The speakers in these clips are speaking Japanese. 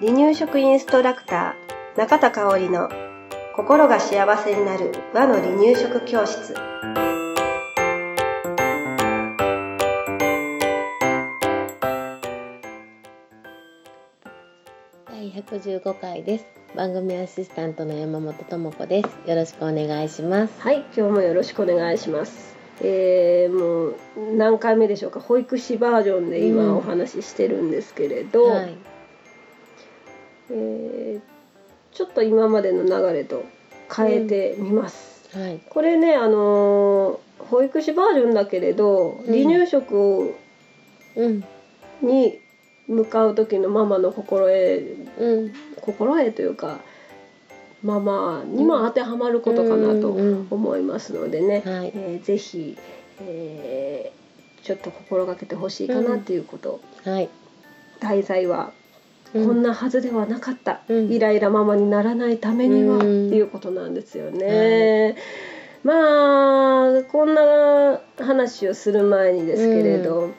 離乳食インストラクター中田香織の心が幸せになる和の離乳食教室。第115回です。番組アシスタントの山本智子です。よろしくお願いします。はい今日もよろしくお願いしますえー、もう何回目でしょうか？保育士バージョンで今お話ししてるんですけれど、はい、えー、ちょっと今までの流れと変えてみます、うん、はい、これねあの保育士バージョンだけれど、離乳食を、うん、に向かう時のママの心得、うん、心得というかママにも当てはまることかなと思いますのでね、はい。えー、ぜひ、えー、ちょっと心がけてほしいかなっていうこと、はい、題材はこんなはずではなかった、うん、イライラママにならないためには、っていうことなんですよね。まあこんな話をする前にですけれど、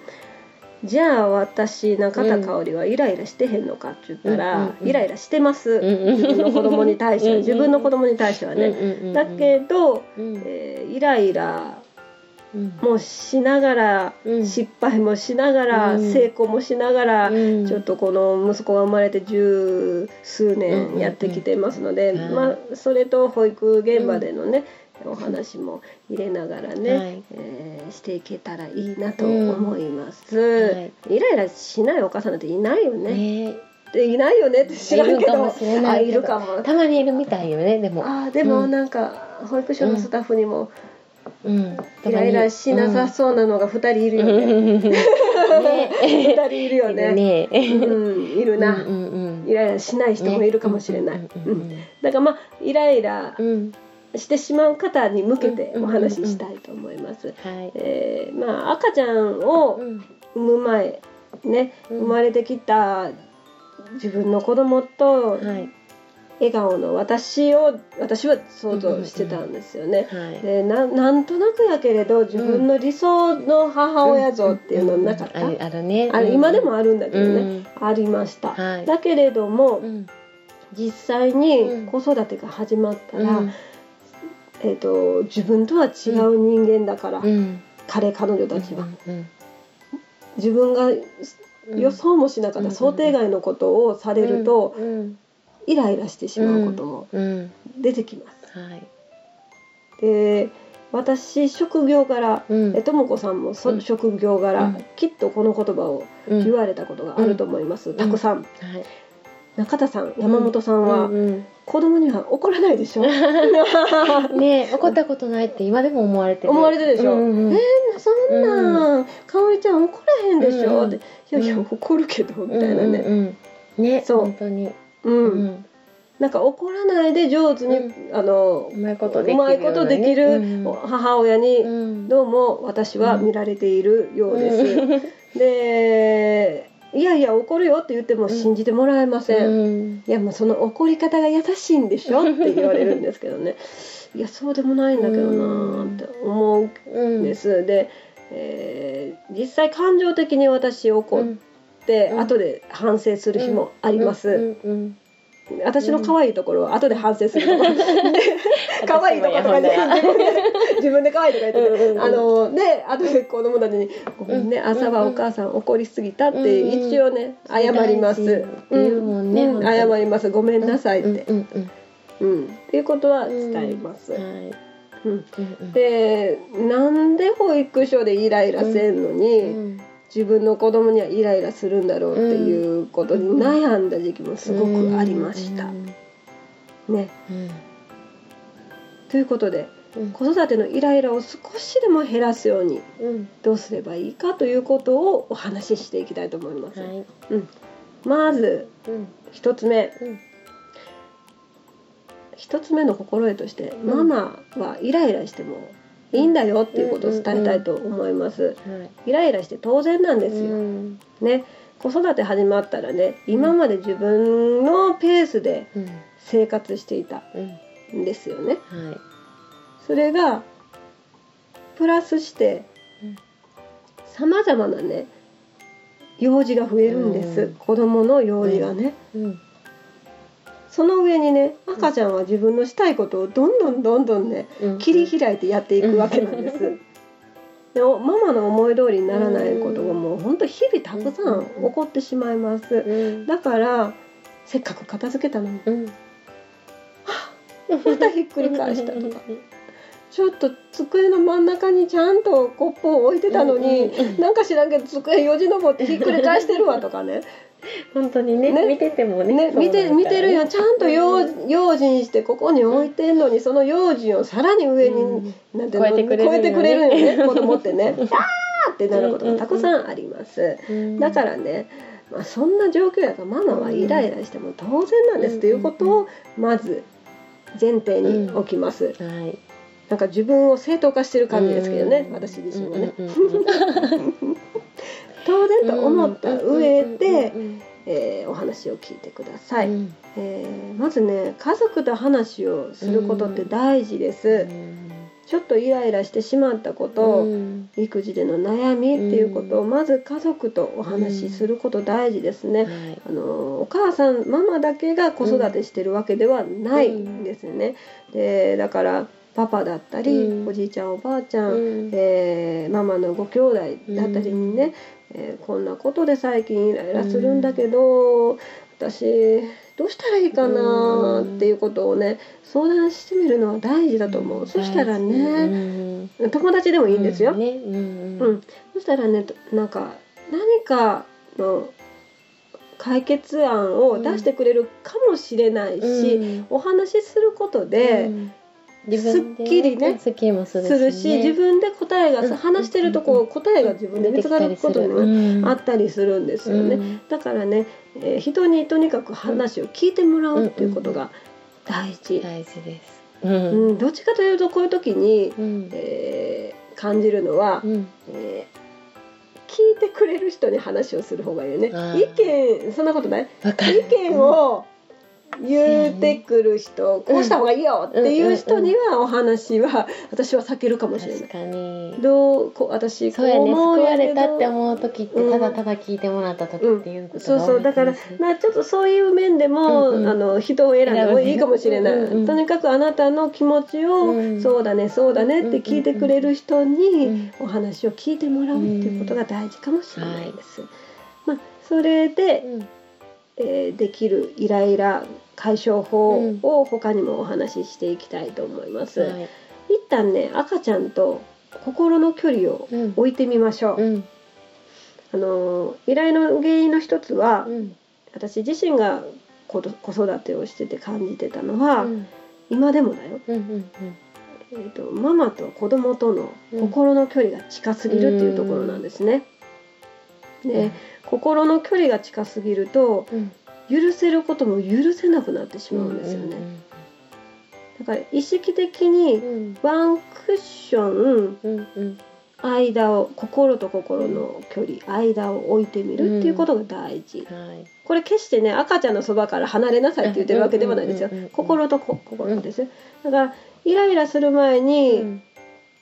じゃあ私中田香織はイライラしてへんのかって言ったら、イライラしてます、自分の子供に対しては自分の子供に対してはね。だけど、えー、イライラもしながら、失敗もしながら、成功もしながら、ちょっとこの息子が生まれて十数年やってきてますので、まあ、それと保育現場でのね、お話も入れながらね、はい、えー、していけたらいいなと思います、はい、イライラしないお母さんなんていないよね。ね。でいないよねって知らんけどあいるかも。たまにいるみたいよねでも。あでもなんか、保育所のスタッフにも、うん、イライラしなさそうなのが2人いるよね。ね。2人いるよね。ね。うん、いるな、うんうんうん、イライラしない人もいるかもしれない。だからまあイライラしてしまう方に向けてお話ししたいと思います。えまあ赤ちゃんを産む前ね、生まれてきた自分の子供と笑顔の私を私は想像してたんですよね。でななんとなくやけれど自分の理想の母親像っていうのなかった、あるね。あ今でもあるんだけどね、ありました。だけれども、実際に子育てが始まったら、えーと、自分とは違う人間だから、彼彼女たちは。自分が予想もしなかった想定外のことをされると、イライラしてしまうことも出てきます。はい、で私職業柄、えとも子さんもそ、職業柄、きっとこの言葉を言われたことがあると思います、たくさん。はい中田さん山本さんは、子供には怒らないでしょ？ね怒ったことないって今でも思われてる。思われてるでしょ、うんうん、えー、そんな、うん、かおりちゃん怒らへんでしょ、うん、っていやいや怒るけどみたいなね、うんうん、ねそう。本当に。うん、うん。なんか怒らないで上手に、うん、あのうまいことできる母親にどうも私は見られているようです。うん、でいやいや怒るよって言っても信じてもらえません、うん、いやもうその怒り方が優しいんでしょ？って言われるんですけどね。いやそうでもないんだけどなって思うんです、うん、で、えー、実際感情的に私怒って、うん、後で反省する日もあります、私の可愛いところは後で反省するところ 可愛いところとかで。自分で可愛いとか言って、ね、あのね後で子供たちに「ごめんね。朝はお母さん怒りすぎた」って一応ね謝ります。謝ります。ごめんなさいって。うん、っていうことは伝えます。うん、でなんで保育所でイライラせんのに、自分の子供にはイライラするんだろうっていうことに悩んだ時期もすごくありました。ね、ということで、子育てのイライラを少しでも減らすようにどうすればいいかということをお話ししていきたいと思います。はい、うん、まず一つ目、一つ目の心得として、ママはイライラしてもいいんだよっていうことを伝えたいと思います。イライラして当然なんですよ。ね、子育て始まったらね、今まで自分のペースで生活していた。んですよね。それがプラスしてさまざまなね用事が増えるんです、うん、子供の用事がね、うん、その上にね赤ちゃんは自分のしたいことをどんどんどんどんね、切り開いてやっていくわけなんです。でママの思い通りにならないことがもうほん。と日々たくさん起こってしまいます。だからせっかく片付けたのに、うん、はまたひっくり返したとか。ちょっと机の真ん中にちゃんとコップを置いてたのに、うんうん、なんか知らんけど机よじ登ってひっくり返してるわとかね。本当にね、ね、見ててもねね見て見てるよちゃんと用,、用心してここに置いてんのにその用心をさらに上に、うん、なんて超えてくれるよね。超えてくれるよね。子供ってね「あー!」ってなることがたくさんあります。だからねまあ、そんな状況やからママはイライラしても当然なんですということをまず前提に置きます。はい。なんか自分を正当化してる感じですけどね、私自身はね。当然と思った上で、えー、お話を聞いてください、うん、えー、まずね家族と話をすることって大事です、うん、ちょっとイライラしてしまったこと、うん、育児での悩みっていうことをまず家族とお話しすること大事ですね、あのお母さんママだけが子育てしてるわけではないんですよね、でだからパパだったり、うん、おじいちゃんおばあちゃん、うん、えー、ママのご兄弟だったりにね、えー、こんなことで最近イライラするんだけど、私どうしたらいいかなっていうことをね相談してみるのは大事だと思う、そしたらね、友達でもいいんですよ、ね、うん。そしたらねなんか何かの解決案を出してくれるかもしれないし、お話しすることで、すっきりねすっきりもするし、ね、自分で答えが、話してるとこう答えが自分で見つかることもあったりするんですよね、うん、だからね、えー、人にとにかく話を聞いてもらうっていうことが大事、大事です、うん、うん、どっちかというとこういう時に、うん、えー、感じるのは、うん、えー聞いてくれる人に話をする方がいいよね。意見そんなことない？意見を言うてくる人、こうした方がいいよっていう人にはお話は私は避けるかもしれない。確かに。どうこ私こう思うやれたって思う時ってただただ聞いてもらった時っていうことそうそう。だからまあちょっとそういう面でも、あの人を選んでもいいかもしれない、とにかくあなたの気持ちを、そうだねそうだねって聞いてくれる人にお話を聞いてもらうっていうことが大事かもしれないです。まあそれで、えー、できるイライラ解消法を他にもお話ししていきたいと思います。うんはい、一旦ね赤ちゃんと心の距離を置いてみましょう。うん、あのイライラの原因の一つは、うん、私自身が子育てをしてて感じてたのは、今でもだよ。うんうんうんえーと、ママと子供との心の距離が近すぎるっていうところなんですね。で、心の距離が近すぎると、許せることも許せなくなってしまうんですよね。だから意識的にワンクッション間を心と心の距離間を置いてみるっていうことが大事、これ決してね赤ちゃんのそばから離れなさいって言ってるわけではないですよ。心と心です。だからイライラする前に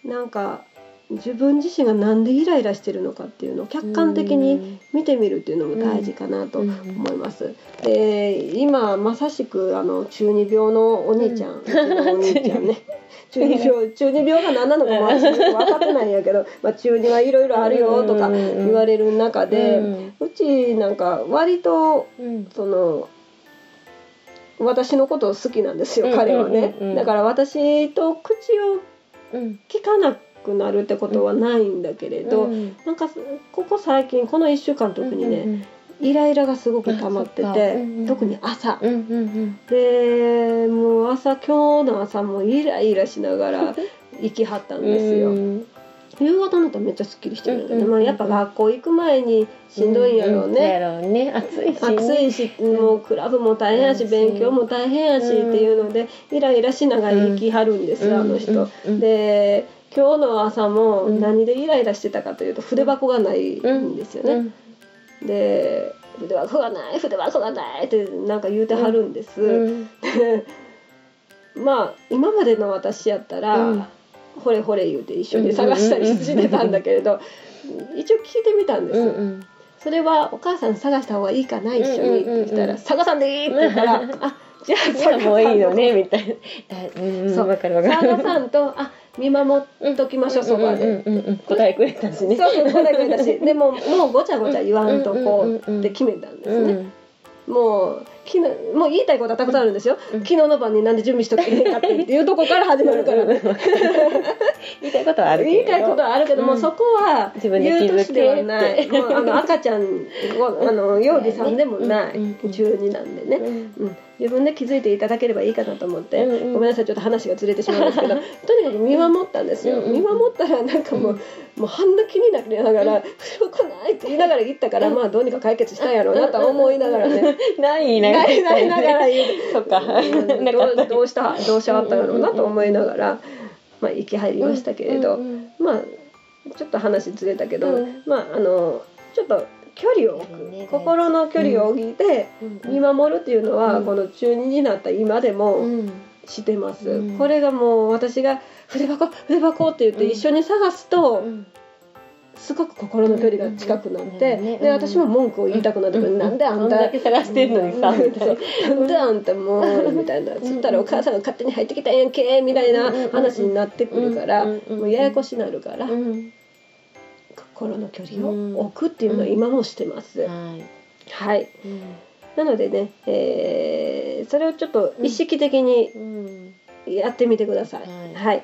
なんか自分自身が何でイライラしてるのかっていうのを客観的に見てみるっていうのも大事かなと思います。で今まさしくあの中二病のお兄ちゃん、うん、お兄ちゃんね中二病中二病が何なのかも私分かってないんやけど、まあ、中二はいろいろあるよとか言われる中で、うちなんか割とその。私のことを好きなんですよ彼はね、だから私と口を聞かなくなるってことはないんだけれど、うん、なんかここ最近この1週間特にね、うんうんイライラがすごく溜まってて、うんうん、特に朝、うんうんうん、でもう朝今日の朝もイライラしながら 行きはったんですよ。夕方になったらめっちゃすっきりしてるんだけど、まあ、やっぱ学校行く前にしんどいんやろうね。うんうん、ね。暑いし、ね、暑いしもうクラブも大変やし勉強も大変やしっていうのでイライラしながら行きはるんです、あの人。で今日の朝も何でイライラしてたかというと筆箱がないんですよね。で筆箱がない筆箱がないってなんか言うてはるんです。まあ今までの私やったら、ほれほれ言うて一緒に探したりしてたんだけれど、一応聞いてみたんです。それはお母さん探した方がいいかな一緒にって言ったら「探さんでいい!」って言ったら「あじゃあじゃあもういいのねみたいな。うんそうわかるわかる。探さんとあ見守っときましょうそばで。うんうんうん答えくれたしね。そうそう答えくれたしでももうごちゃごちゃ言わんとこうって決めたんですね。うんもう昨日もう言いたいことはたくさんあるんですよ、うん。昨日の晩になんで準備しとけへんかっていうとこから始まるから。ね 言いたいことはあるけど。言いたいことはあるけども、うん。そこは自分で言う年ではない。もうあの赤ちゃんをあの幼児さんでもない、うん。うん。中二なんでね、うん。うん、自分で気づいていただければいいかなと思って、うん。うん。ごめんなさいちょっと話がずれてしまうんですけど。とにかく見守ったんですよ、うん。うん。見守ったらなんかもう、もう半泣きになりながら「古くない?」って言いながら言ったから、まあどうにか解決したんやろうなとは思いながらね。ない言いな。がらなりなりながら言うそっか。どうどうしたどうしはったんやろうなと思いながら、まあ、息入りましたけれど、うんうん。まあちょっと話ずれたけど、うん。まああのちょっと距離を置く、ね。心の距離を置いてうん。見守るっていうのは、うん。この中二になった今でうもん。してます、うん。これがもう私が「筆箱筆箱」って言ってうん。一緒に探すと、うんすごく心の距離が近くなって、うんうんで私も文句を言いたくなってくる、なんであんたそんだけ探してんのにさみたいなそうなんであんたもうみたいなつったらお母さんが勝手に入ってきたんやんけみたいな話になってくるからうんうんもうややこしなるからうん心の距離を置くっていうのは今もしてます。はいはいうんなのでね、えーそれをちょっと意識的にやってみてください。はいはい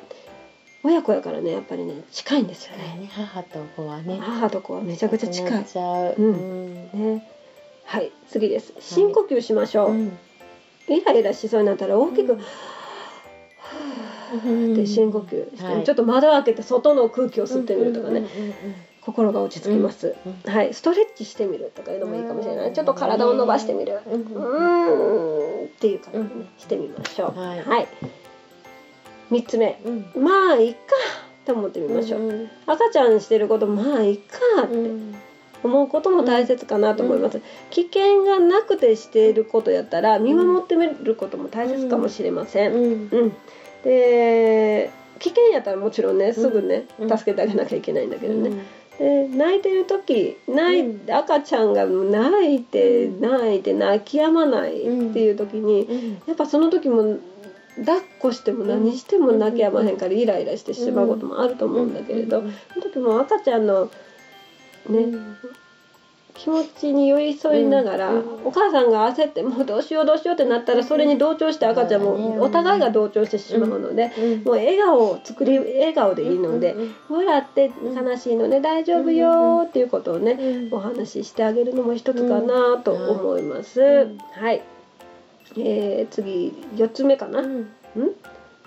親子やからねやっぱりね近いんですよね。ね母と子はね。母と子はめちゃくちゃ近い。う。うん。うん。ね、はい次です。深呼吸しましょう、うんイライラしそうになったら大きく、うん。で深呼吸して、はい。ちょっと窓開けて外の空気を吸ってみるとかね、心が落ち着きます、うんはい。ストレッチしてみるとかいうのもいいかもしれない、ちょっと体を伸ばしてみる、ううんーん。っていう感じでね、うんしてみましょう。はい3つ目。うん。まあいいかと思ってみましょう、うん赤ちゃんしてることまあいいかってうん。思うことも大切かなと思います、危険がなくてしていることやったら見守ってみることも大切かもしれません、うん。うん、で危険やったらもちろんねすぐね、うん。助けてあげなきゃいけないんだけどね、で泣いてる時泣い、うん。赤ちゃんが泣いてうん。泣いて泣き止まないっていう時に、うん。やっぱその時も抱っこしても何しても泣き止まへんからイライラしてしまうこともあると思うんだけれど、うんその時も赤ちゃんのね、うん気持ちに寄り添いながら、うんお母さんが焦ってもうどうしようどうしようってなったらそれに同調して赤ちゃんもお互いが同調してしまうので、うんもう笑顔を作り笑顔でいいので、うん笑って悲しいのね大丈夫よっていうことをね、うんお話ししてあげるのも一つかなと思います。うん。はい、えー次4つ目かな、うん。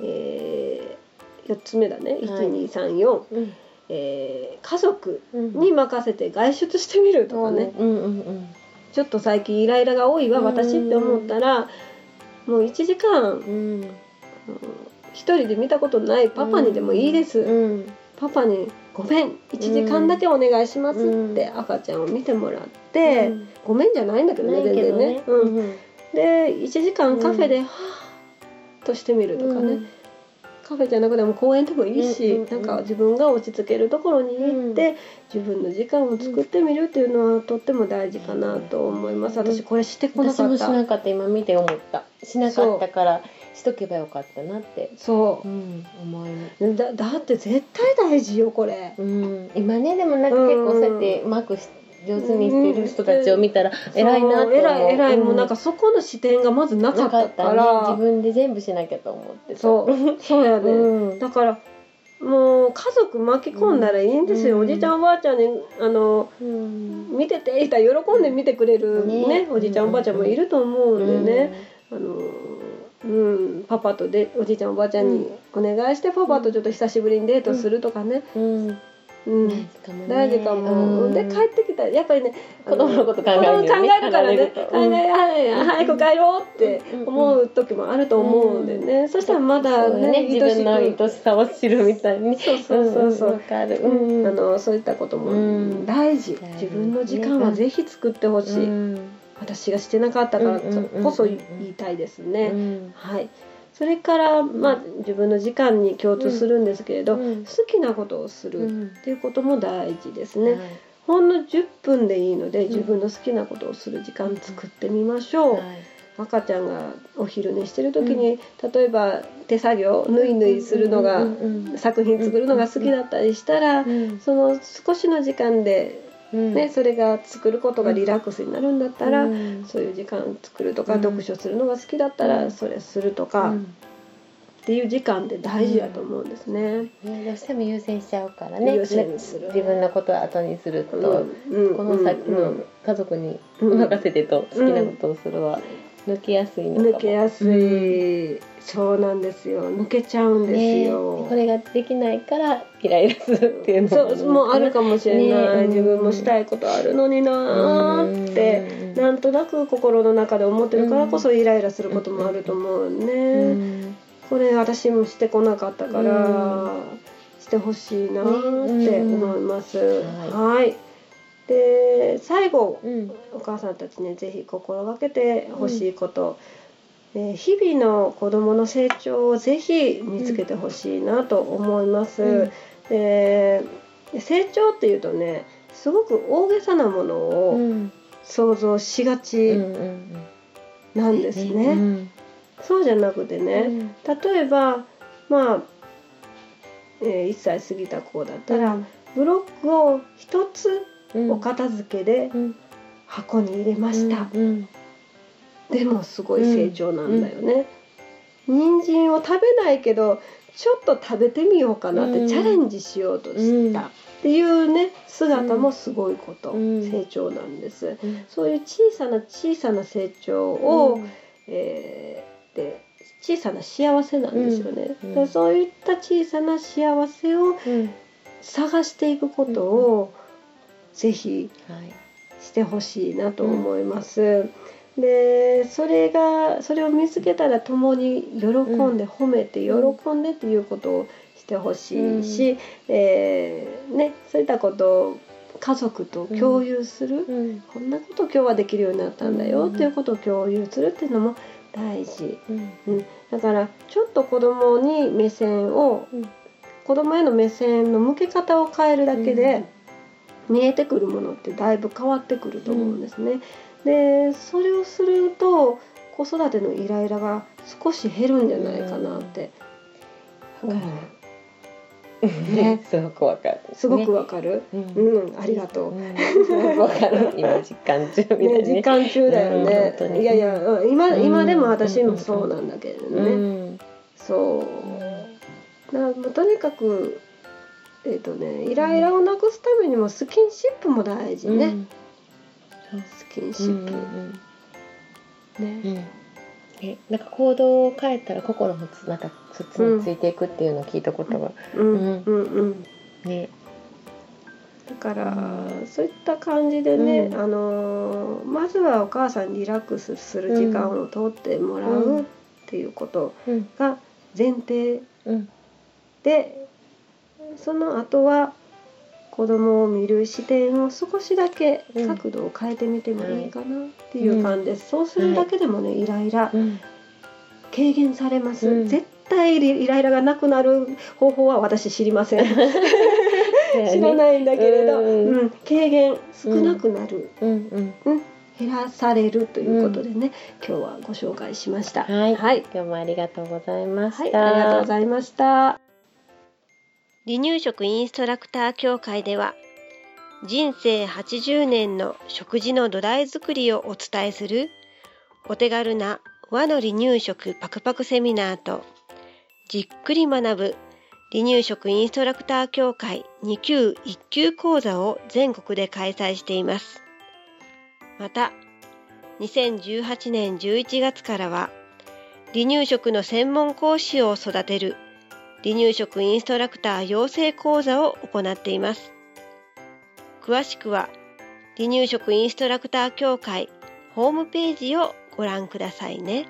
えー、4つ目だね。はい。1234、うん。えー家族うん。に任せて外出してみるとかね、うんうんうんちょっと最近イライラが多いわうん。私って思ったらもう1時間うん。一人で見たことないパパにでもいいです、うん。パパに「ごめん1時間だけお願いします」って赤ちゃんを見てもらって、うんごめんじゃないんだけどね全然ね。ね。うん、うんで1時間カフェで「はあ」としてみるとかね、カフェじゃなくても公園でもいいし、うんうんうんなんか自分が落ち着けるところに行って、自分の時間を作ってみるっていうのはとっても大事かなと思います。私これしてこな私かった。もしなかった。今見て思った。しなかったからしとけばよかったなって。そう。ん思います。うだだって絶対大事よこれ。うん。今ねでもなんか結構そうやってうまくし上手にしてる人たちを見たら偉いなって思う。そう偉い偉い、うんもうなんかそこの視点がまずなかったなかったね自分で全部しなきゃと思ってた。そうそうやね、うん。だからもう家族巻き込んだらいいんですよ、うん。おじいちゃんおばあちゃんにあのうん。見てて言ったら喜んで見てくれるねね。おじいちゃんおばあちゃんもいると思うんでね、あのうん、パパとでおじいちゃんおばあちゃんにお願いしてパパとちょっと久しぶりにデートするとかね、うんうん。大事かもうん。で帰ってきたらやっぱりね子供のこと考える考えるからね。考えはい早く帰ろうってうん。思う時もあると思うんでね、そしたらまだねね。自分の愛しさを知るみたいに。そうそうそうそう。あうん。のそういったこともうん。大事、自分の時間はぜひ作ってほしい、うん。私がしてなかったからこそ言いたいですね、うん。はいそれから、まあ、自分の時間に共通するんですけれど、うん。好きなことをするうん。っていうことも大事ですね、はい。ほんの10分でいいので自分の好きなことをする時間作ってみましょう。はい。赤ちゃんがお昼寝してる時に、例えば手作業ぬいぬいするのが、作品作るのが好きだったりしたら、その少しの時間で、ね、それが作ることがリラックスになるんだったら、そういう時間作るとか、読書するのが好きだったらそれするとか。っていう時間って大事だと思うんですね。うん、どうしても優先しちゃうからね。自分のことを後にすると、うん、この先の家族に任せてと好きなことをするは抜けやすい抜けやすい、うん、そうなんですよ。抜けちゃうんですよ、ね、これができないからイライラするっていうのもそうもあるかもしれない、ね、自分もしたいことあるのになーって、うん、なんとなく心の中で思ってるからこそイライラすることもあると思うね、うん、これ私もしてこなかったから、してほしいなって思います、はいで最後、うん、お母さんたちね是非心がけてほしいこと、うん、日々の子どもの成長を是非見つけてほしいなと思います。うん、で成長っていうとねすごく大げさなものを想像しがちなんですね。そうじゃなくてね、例えばまあ、えー、1歳過ぎた子だったら、ブロックを1つお片付けで箱に入れました、でもすごい成長なんだよね、人参を食べないけどちょっと食べてみようかなってチャレンジしようとしたっていうね姿もすごいこと、成長なんです、そういう小さな小さな成長を、えー、で小さな幸せなんですよね、うん、そういった小さな幸せを探していくことを、ぜひしてほしいなと思います。でそれがそれを見つけたら共に喜んで褒めて喜んでっていうことをしてほしいし、うん、えー、ね、そういったことを家族と共有する、うん、こんなこと今日はできるようになったんだよ、っていうことを共有するっていうのも大事、うん、だからちょっと子供に目線を、子供への目線の向け方を変えるだけで、見えてくるものってだいぶ変わってくると思うんですね。でそれをすると子育てのイライラが少し減るんじゃないかなって。うん、ね、すごくわかる、すごくわかる？うん、ありがとう。すごくわかる。今実感中みたいな、実感中だよね。いやいや、今、今でも私もそうなんだけどね。そう。な、もうとにかくえっ、ー、とねイライラをなくすためにもスキンシップも大事ね、うん、スキンシップ、うんうん、ね、えなんか行動を変えたら心もまたそっちについていくっていうのを聞いたことが、うん。うん。うんね。だから、そういった感じでね、うん、あのまずはお母さんにリラックスする時間をとってもらうっていうことが前提でその後は子供を見る視点を少しだけ角度を変えてみてもいいかなっていう感じです、そうするだけでもねイライラ軽減されます、絶対イライラがなくなる方法は私知りません。知らないんだけれど、うん、軽減少なくなる、うん。減らされるということでね、今日はご紹介しました。はい、はい、今日もありがとうございました。はい、ありがとうございました。離乳食インストラクター協会では人生80年の食事の土台作りをお伝えするお手軽な和の離乳食パクパクセミナーとじっくり学ぶ離乳食インストラクター協会2級1級講座を全国で開催しています。また、2018年11月からは離乳食の専門講師を育てる離乳食インストラクター養成講座を行っています。詳しくは、離乳食インストラクター協会ホームページをご覧くださいね。